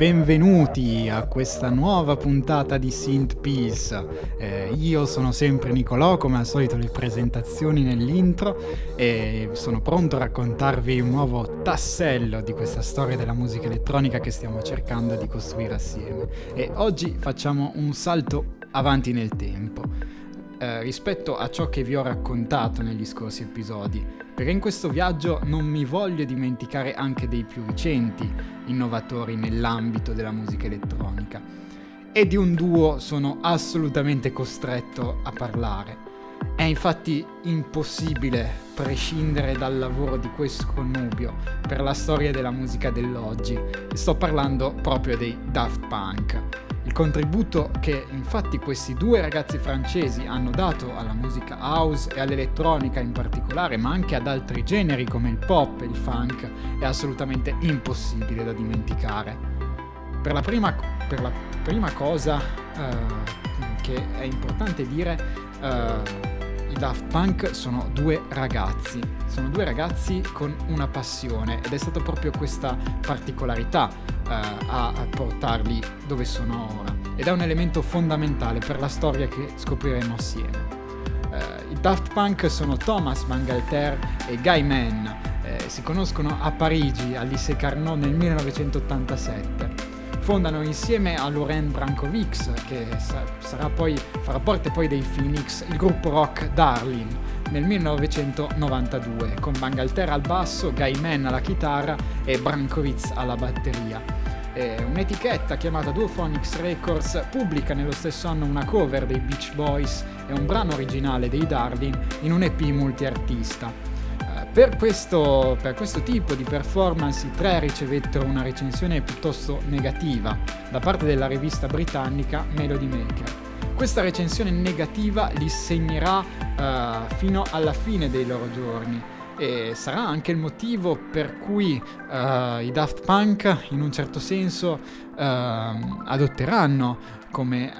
benvenuti a questa nuova puntata di Synth Peace. Eh, io sono sempre Nicolò, come al solito le presentazioni nell'intro e sono pronto a raccontarvi un nuovo tassello di questa storia della musica elettronica che stiamo cercando di costruire assieme. E oggi facciamo un salto avanti nel tempo. Eh, rispetto a ciò che vi ho raccontato negli scorsi episodi, perché in questo viaggio non mi voglio dimenticare anche dei più recenti innovatori nell'ambito della musica elettronica. E di un duo sono assolutamente costretto a parlare. È infatti impossibile prescindere dal lavoro di questo connubio per la storia della musica dell'oggi. Sto parlando proprio dei Daft Punk. Il contributo che infatti questi due ragazzi francesi hanno dato alla musica house e all'elettronica in particolare, ma anche ad altri generi come il pop e il funk, è assolutamente impossibile da dimenticare. Per la prima, per la prima cosa uh, che è importante dire, uh, i Daft Punk sono due ragazzi, sono due ragazzi con una passione ed è stata proprio questa particolarità uh, a, portarli dove sono ora ed è un elemento fondamentale per la storia che scopriremo assieme. Uh, I Daft Punk sono Thomas Bangalter e Guy Mann, eh, si conoscono a Parigi al Lycée Carnot nel 1987 fondano insieme a Loren Brankovic, che sa- poi, farà parte poi dei Phoenix, il gruppo rock Darlin nel 1992, con Bangalter al basso, Guy Mann alla chitarra e Brankovic alla batteria. Un'etichetta chiamata Duophonics Records pubblica nello stesso anno una cover dei Beach Boys e un brano originale dei Darlin in un EP multiartista. Per questo, per questo, tipo di performance i tre ricevettero una recensione piuttosto negativa da parte della rivista britannica Melody Maker. Questa recensione negativa li segnerà uh, fino alla fine dei loro giorni e sarà anche il motivo per cui uh, i Daft Punk in un certo senso uh, adotteranno come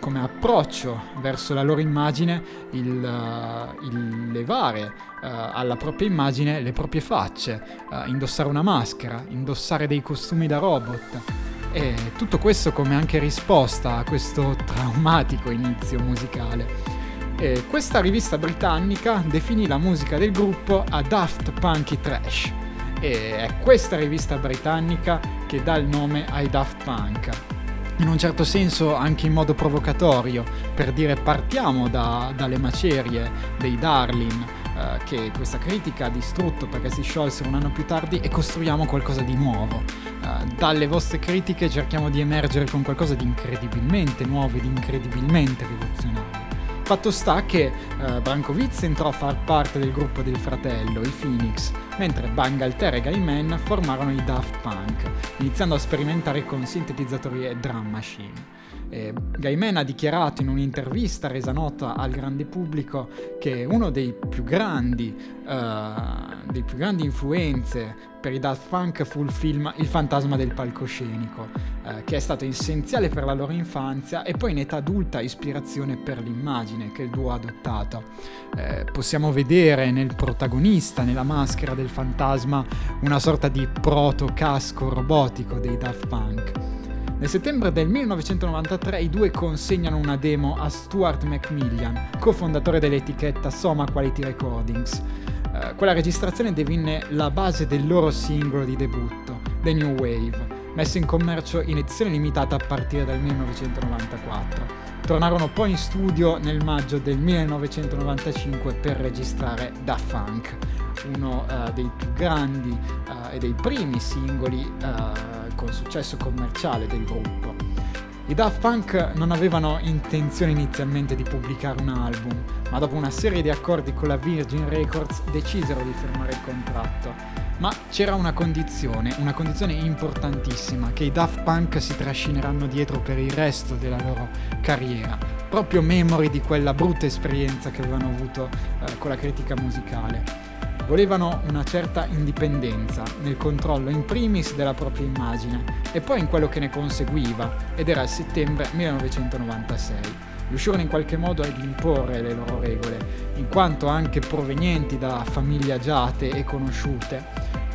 come approccio verso la loro immagine il, uh, il levare uh, alla propria immagine le proprie facce, uh, indossare una maschera, indossare dei costumi da robot. E tutto questo come anche risposta a questo traumatico inizio musicale. E questa rivista britannica definì la musica del gruppo a Daft Punky Trash. E è questa rivista britannica che dà il nome ai Daft Punk in un certo senso anche in modo provocatorio, per dire partiamo da, dalle macerie dei Darlin, eh, che questa critica ha distrutto perché si sciolsero un anno più tardi e costruiamo qualcosa di nuovo. Eh, dalle vostre critiche cerchiamo di emergere con qualcosa di incredibilmente nuovo e di incredibilmente rivoluzionario. Fatto sta che uh, Brankovic entrò a far parte del gruppo del fratello, i Phoenix, mentre Bangalter e Gaiman formarono i Daft Punk, iniziando a sperimentare con sintetizzatori e drum machine. Eh, Gaiman ha dichiarato in un'intervista resa nota al grande pubblico che uno dei più grandi, uh, dei più grandi influenze per i Daft Punk fu il film Il fantasma del palcoscenico, uh, che è stato essenziale per la loro infanzia e poi in età adulta ispirazione per l'immagine che il duo ha adottato. Eh, possiamo vedere nel protagonista, nella maschera del fantasma, una sorta di proto-casco robotico dei Daft Punk. Nel settembre del 1993 i due consegnano una demo a Stuart Macmillan, cofondatore dell'etichetta Soma Quality Recordings. Uh, quella registrazione divenne la base del loro singolo di debutto, The New Wave, messo in commercio in edizione limitata a partire dal 1994. Tornarono poi in studio nel maggio del 1995 per registrare Da Funk, uno uh, dei più grandi uh, e dei primi singoli uh, con successo commerciale del gruppo. I Daft Punk non avevano intenzione inizialmente di pubblicare un album, ma dopo una serie di accordi con la Virgin Records decisero di firmare il contratto. Ma c'era una condizione, una condizione importantissima, che i Daft Punk si trascineranno dietro per il resto della loro carriera, proprio memori di quella brutta esperienza che avevano avuto eh, con la critica musicale volevano una certa indipendenza nel controllo in primis della propria immagine e poi in quello che ne conseguiva, ed era il settembre 1996. Riuscirono in qualche modo ad imporre le loro regole, in quanto anche provenienti da famiglie agiate e conosciute.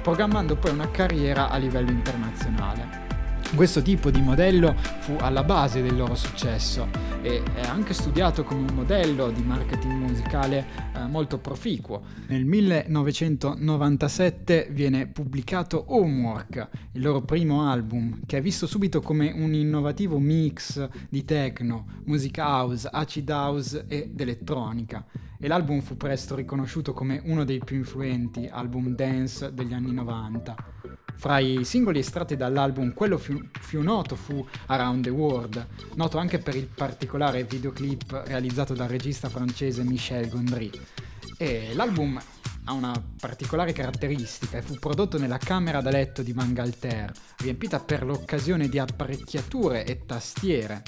programmando poi una carriera a livello internazionale. Questo tipo di modello fu alla base del loro successo e è anche studiato come un modello di marketing musicale eh, molto proficuo. Nel 1997 viene pubblicato Homework, il loro primo album, che è visto subito come un innovativo mix di techno, music house, acid house ed elettronica e l'album fu presto riconosciuto come uno dei più influenti album dance degli anni 90. Fra i singoli estratti dall'album, quello più, più, noto fu Around the World, noto anche per il particolare videoclip realizzato dal regista francese Michel Gondry. E l'album ha una particolare caratteristica e fu prodotto nella camera da letto di Mangalter, riempita per l'occasione di apparecchiature e tastiere.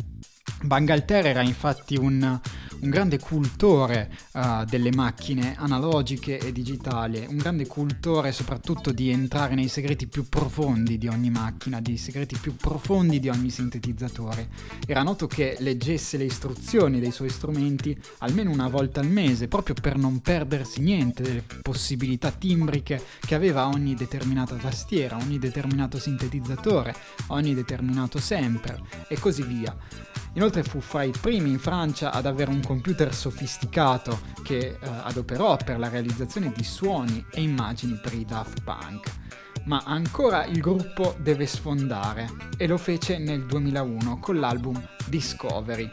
Bangalter era infatti un, un grande cultore uh, delle macchine analogiche e digitali, un grande cultore soprattutto di entrare nei segreti più profondi di ogni macchina, di segreti più profondi di ogni sintetizzatore. Era noto che leggesse le istruzioni dei suoi strumenti almeno una volta al mese, proprio per non perdersi niente delle possibilità timbriche che aveva ogni determinata tastiera, ogni determinato sintetizzatore, ogni determinato sample e così via. Inoltre fu fra i primi in Francia ad avere un computer sofisticato che eh, adoperò per la realizzazione di suoni e immagini per i Daft Punk. Ma ancora il gruppo deve sfondare e lo fece nel 2001 con l'album Discovery.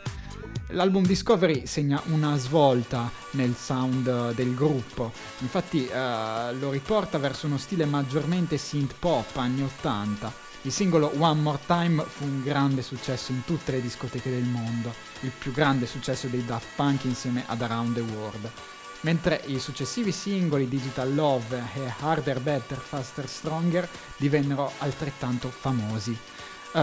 L'album Discovery segna una svolta nel sound del gruppo, infatti eh, lo riporta verso uno stile maggiormente synth pop anni 80 il singolo One More Time fu un grande successo in tutte le discoteche del mondo, il più grande successo dei Daft Punk insieme ad Around the World. Mentre i successivi singoli Digital Love e Harder, Better, Faster, Stronger divennero altrettanto famosi. Uh,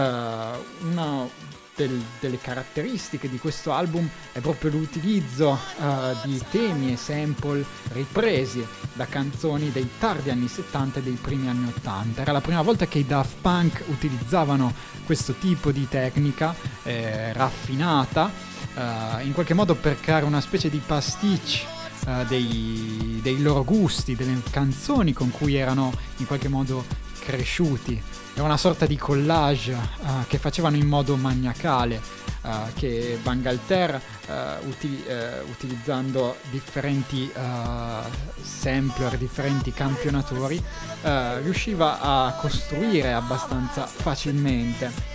una del, delle caratteristiche di questo album è proprio l'utilizzo uh, di temi e sample ripresi da canzoni dei tardi anni 70 e dei primi anni 80. Era la prima volta che i Daft Punk utilizzavano questo tipo di tecnica eh, raffinata uh, in qualche modo per creare una specie di pasticcio Uh, dei, dei, loro gusti, delle canzoni con cui erano in qualche modo cresciuti. È una sorta di collage uh, che facevano in modo maniacale, uh, che Bangalter, uh, uti- utilizzando differenti sampler, differenti campionatori, riusciva a costruire abbastanza facilmente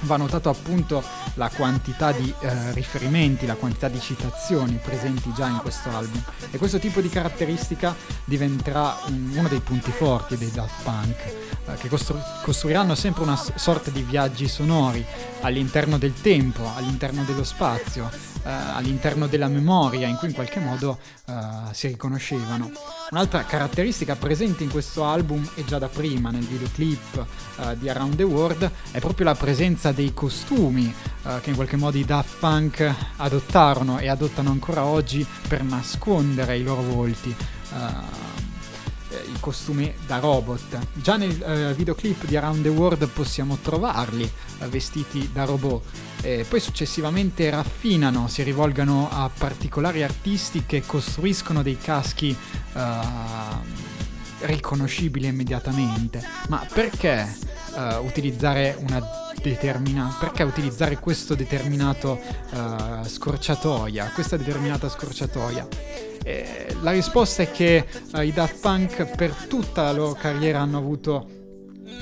va notato appunto la quantità di eh, riferimenti, la quantità di citazioni presenti già in questo album. E questo tipo di caratteristica diventerà un, uno dei punti forti dei Daft Punk eh, che costru- costruiranno sempre una sorta di viaggi sonori all'interno del tempo, all'interno dello spazio, all'interno della memoria in cui in qualche modo eh, si riconoscevano. Un'altra caratteristica presente in questo album e già da prima nel videoclip uh, di Around the World è proprio la presenza dei costumi che in qualche modo i Daft Punk adottarono e adottano ancora oggi per nascondere i loro volti. Uh, i costumi da robot. Già nel uh, videoclip di Around the World possiamo trovarli uh, vestiti da robot. E poi successivamente raffinano, si rivolgano a particolari artisti che costruiscono dei caschi uh, riconoscibili immediatamente. Ma perché utilizzare una determina perché utilizzare questo determinato uh, scorciatoia, questa determinata scorciatoia? Eh, la risposta è che uh, i Daft Punk per tutta la loro carriera hanno avuto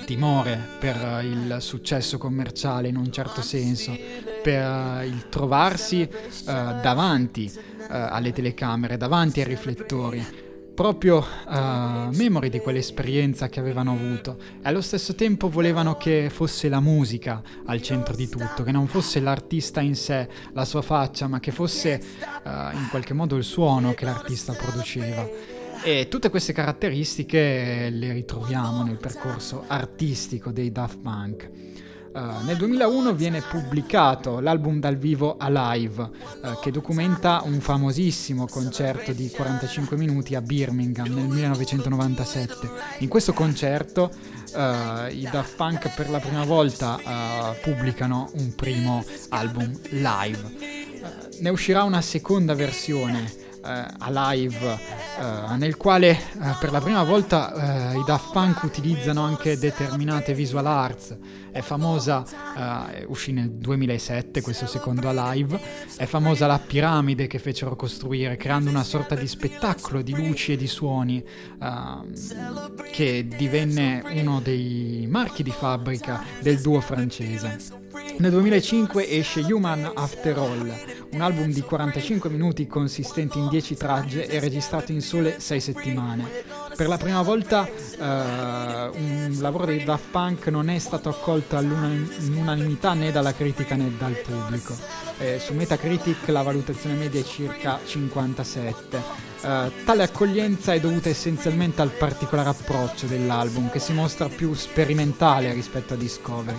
timore per uh, il successo commerciale in un certo senso, per uh, il trovarsi davanti alle telecamere, davanti ai riflettori proprio uh, memori di quell'esperienza che avevano avuto e allo stesso tempo volevano che fosse la musica al centro di tutto, che non fosse l'artista in sé, la sua faccia, ma che fosse uh, in qualche modo il suono che l'artista produceva. E tutte queste caratteristiche le ritroviamo nel percorso artistico dei Daft Punk. Uh, nel 2001 viene pubblicato l'album dal vivo Alive, uh, che documenta un famosissimo concerto di 45 minuti a Birmingham nel 1997. In questo concerto uh, i Daft Punk per la prima volta pubblicano un primo album live. ne uscirà una seconda versione a live nel quale per la prima volta i Daft Punk utilizzano anche determinate visual arts. È famosa, uscì nel 2007 questo secondo live, è famosa la piramide che fecero costruire creando una sorta di spettacolo di luci e di suoni che divenne uno dei marchi di fabbrica del duo francese. Nel 2005 esce Human After All, un album di 45 minuti consistente in 10 tracce e registrato in sole 6 settimane. Per la prima volta uh, un lavoro dei Daft Punk non è stato accolto all'unanimità né dalla critica né dal pubblico. Eh, su Metacritic la valutazione media è circa 57. Uh, eh, tale accoglienza è dovuta essenzialmente al particolare approccio dell'album, che si mostra più sperimentale rispetto a Discovery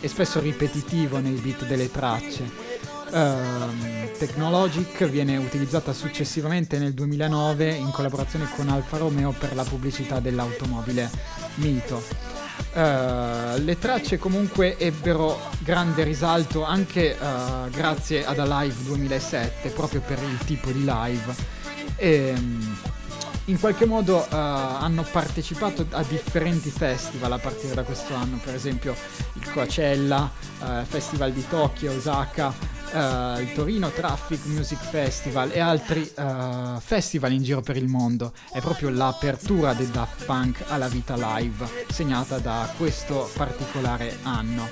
e spesso ripetitivo nei beat delle tracce. Uh, Technologic viene utilizzata successivamente nel 2009 in collaborazione con Alfa Romeo per la pubblicità dell'automobile Mito. Uh, le tracce comunque ebbero grande risalto anche uh, grazie ad Alive 2007, proprio per il tipo di live. E, um, in qualche modo uh, hanno partecipato a differenti festival a partire da questo anno, per esempio il Coachella, uh, Festival di Tokyo, Osaka, uh, il Torino Traffic Music Festival e altri festival in giro per il mondo. È proprio l'apertura del Daft Punk alla vita live, segnata da questo particolare anno.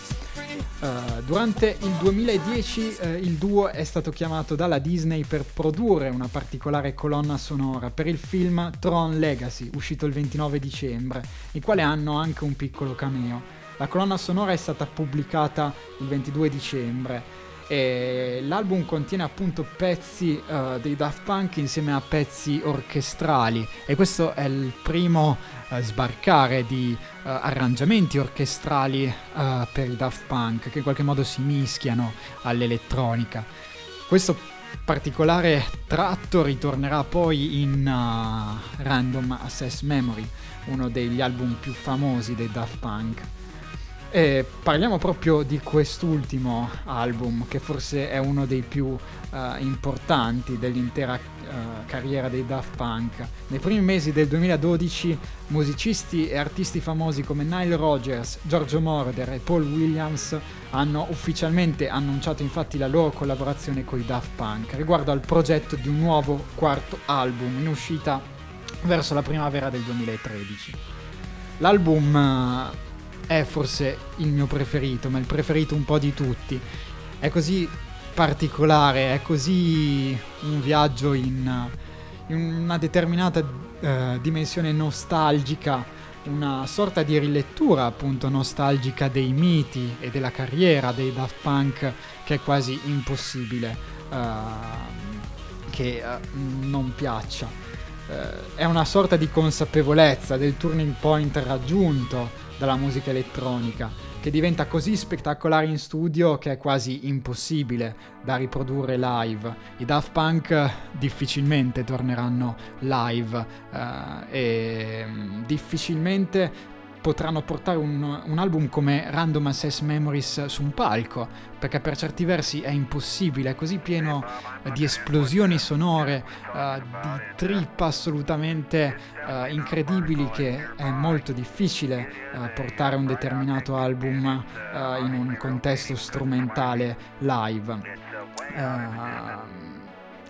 Uh, durante il 2010 uh, il duo è stato chiamato dalla Disney per produrre una particolare colonna sonora per il film Tron Legacy, uscito il 29 dicembre, il quale hanno anche un piccolo cameo. La colonna sonora è stata pubblicata il 22 dicembre e l'album contiene appunto pezzi uh, dei Daft Punk insieme a pezzi orchestrali e questo è il primo uh, sbarcare di uh, arrangiamenti orchestrali per i Daft Punk che in qualche modo si mischiano all'elettronica. Questo particolare tratto ritornerà poi in Random Access Memory, uno degli album più famosi dei Daft Punk. E parliamo proprio di quest'ultimo album, che forse è uno dei più uh, importanti dell'intera uh, carriera dei Daft Punk. Nei primi mesi del 2012 musicisti e artisti famosi come Nile Rodgers, Giorgio Moroder e Paul Williams hanno ufficialmente annunciato infatti la loro collaborazione con i Daft Punk riguardo al progetto di un nuovo quarto album in uscita verso la primavera del 2013. L'album uh, è forse il mio preferito, ma il preferito un po' di tutti. È così particolare, è così un viaggio in, in una determinata uh, dimensione nostalgica, una sorta di rilettura appunto nostalgica dei miti e della carriera dei Daft Punk che è quasi impossibile uh, che uh, non piaccia. è una sorta di consapevolezza del turning point raggiunto dalla musica elettronica, che diventa così spettacolare in studio che è quasi impossibile da riprodurre live. I Daft Punk difficilmente torneranno live uh, e mm, difficilmente potranno portare un, un, album come Random Access Memories su un palco, perché per certi versi è impossibile, è così pieno uh, di esplosioni sonore, uh, di trip assolutamente uh, incredibili che è molto difficile portare un determinato album in un contesto strumentale live.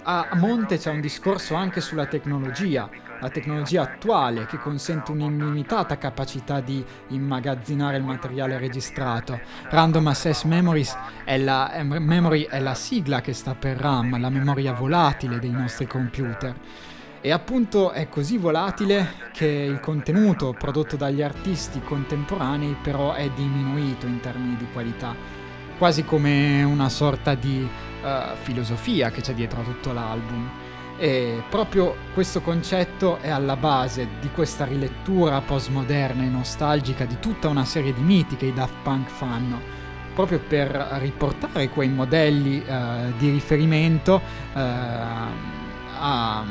A monte c'è un discorso anche sulla tecnologia la tecnologia attuale che consente un'illimitata capacità di immagazzinare il materiale registrato. Random Access Memories è la, è, Memory è la sigla che sta per RAM, la memoria volatile dei nostri computer. E appunto è così volatile che il contenuto prodotto dagli artisti contemporanei però è diminuito in termini di qualità, quasi come una sorta di uh, filosofia che c'è dietro a tutto l'album. E proprio questo concetto è alla base di questa rilettura postmoderna e nostalgica di tutta una serie di miti che i Daft Punk fanno, proprio per riportare quei modelli uh, di riferimento uh, a,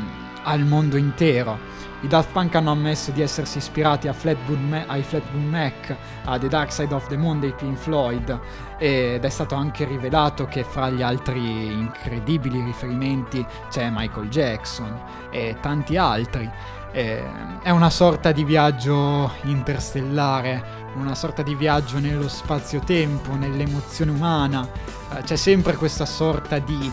al mondo intero. I Daft Punk hanno ammesso di essersi ispirati Flatwood Ma- ai Flatwood Mac, a The Dark Side of the Moon dei Pink Floyd ed è stato anche rivelato che fra gli altri incredibili riferimenti c'è Michael Jackson e tanti altri. Eh, è una sorta di viaggio interstellare, una sorta di viaggio nello spazio-tempo, nell'emozione umana. Eh, c'è sempre questa sorta di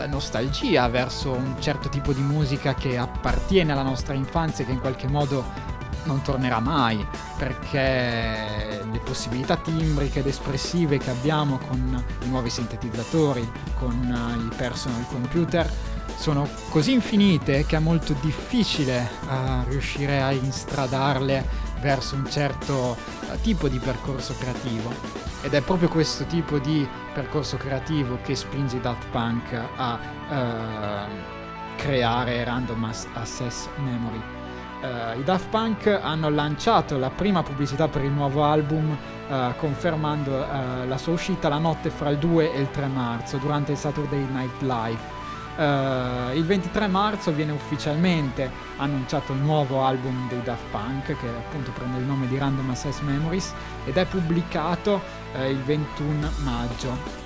eh, nostalgia verso un certo tipo di musica che appartiene alla nostra infanzia e che in qualche modo non tornerà mai, perché le possibilità timbriche ed espressive che abbiamo con i nuovi sintetizzatori, con uh, i personal computer, sono così infinite che è molto difficile uh, riuscire a instradarle verso un certo uh, tipo di percorso creativo. Ed è proprio questo tipo di percorso creativo che spinge Daft Punk a uh, creare Random Access Memory. Uh, I Daft Punk hanno lanciato la prima pubblicità per il nuovo album uh, confermando la sua uscita la notte fra il 2 e il 3 marzo durante il Saturday Night Live Uh, il 23 marzo viene ufficialmente annunciato il nuovo album dei Daft Punk che appunto prende il nome di Random Access Memories ed è pubblicato uh, il 21 maggio.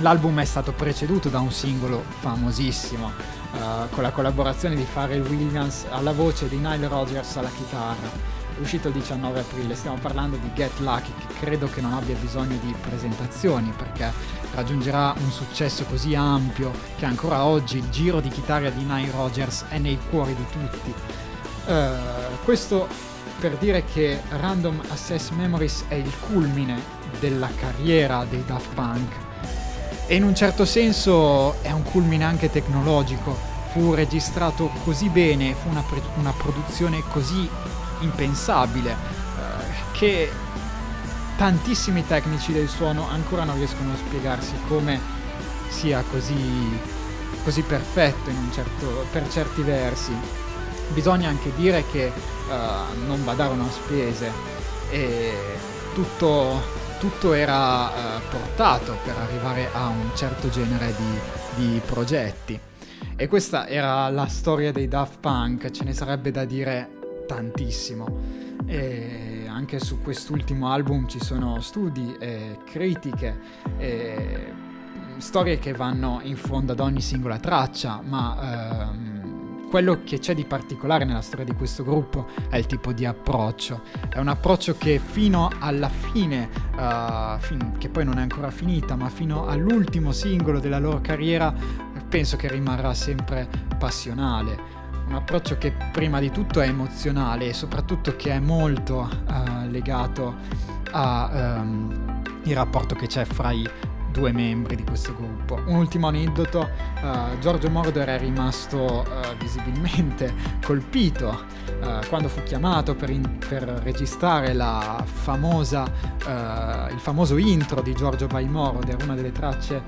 L'album è stato preceduto da un singolo famosissimo uh, con la collaborazione di Pharrell Williams alla voce e di Nile Rodgers alla chitarra uscito il 19 aprile, stiamo parlando di Get Lucky che credo che non abbia bisogno di presentazioni perché raggiungerà un successo così ampio che ancora oggi il giro di chitarra di Nile Rogers è nei cuori di tutti. Uh, questo per dire che Random Access Memories è il culmine della carriera dei Daft Punk e in un certo senso è un culmine anche tecnologico. Fu registrato così bene, fu una, pre- una produzione così impensabile, eh, che tantissimi tecnici del suono ancora non riescono a spiegarsi come sia così, così perfetto certo, per certi versi. Bisogna anche dire che uh, non badarono a spese e tutto, tutto era uh, portato per arrivare a un certo genere di, di progetti. E questa era la storia dei Daft Punk, ce ne sarebbe da dire tantissimo. E anche su quest'ultimo album ci sono studi e critiche e storie che vanno in fondo ad ogni singola traccia, ma ehm, quello che c'è di particolare nella storia di questo gruppo è il tipo di approccio. È un approccio che fino alla fine, uh, fin- che poi non è ancora finita, ma fino all'ultimo singolo della loro carriera, penso che rimarrà sempre passionale un approccio che prima di tutto è emozionale e soprattutto che è molto uh, legato al um, rapporto che c'è fra i due membri di questo gruppo. Un ultimo aneddoto, uh, Giorgio Moroder è rimasto uh, visibilmente colpito uh, quando fu chiamato per, in- per registrare famosa, il famoso intro di Giorgio by Moroder, una delle tracce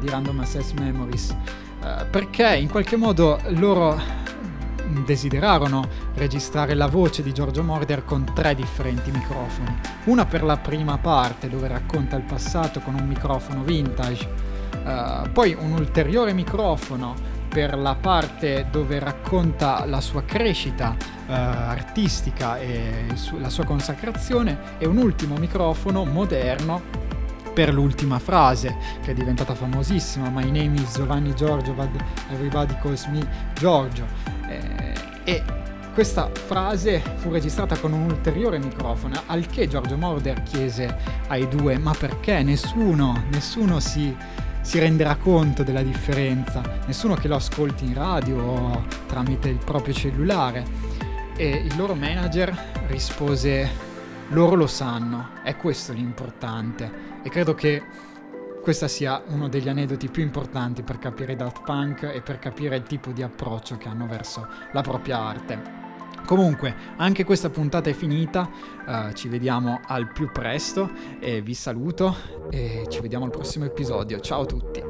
di Random Access Memories, perché in qualche modo loro desiderarono registrare la voce di Giorgio Morder con tre differenti microfoni. Una per la prima parte dove racconta il passato con un microfono vintage, uh, poi un ulteriore microfono per la parte dove racconta la sua crescita uh, artistica e su- la sua consacrazione e un ultimo microfono moderno per l'ultima frase che è diventata famosissima My name is Giovanni Giorgio but everybody calls me Giorgio e questa frase fu registrata con un ulteriore microfono, al che Giorgio Morder chiese ai due: Ma perché nessuno, nessuno si, si renderà conto della differenza? Nessuno che lo ascolti in radio o tramite il proprio cellulare? E il loro manager rispose: Loro lo sanno, è questo l'importante. E credo che questo sia uno degli aneddoti più importanti per capire Daft Punk e per capire il tipo di approccio che hanno verso la propria arte. Comunque, anche questa puntata è finita, uh, ci vediamo al più presto e vi saluto e ci vediamo al prossimo episodio. Ciao a tutti!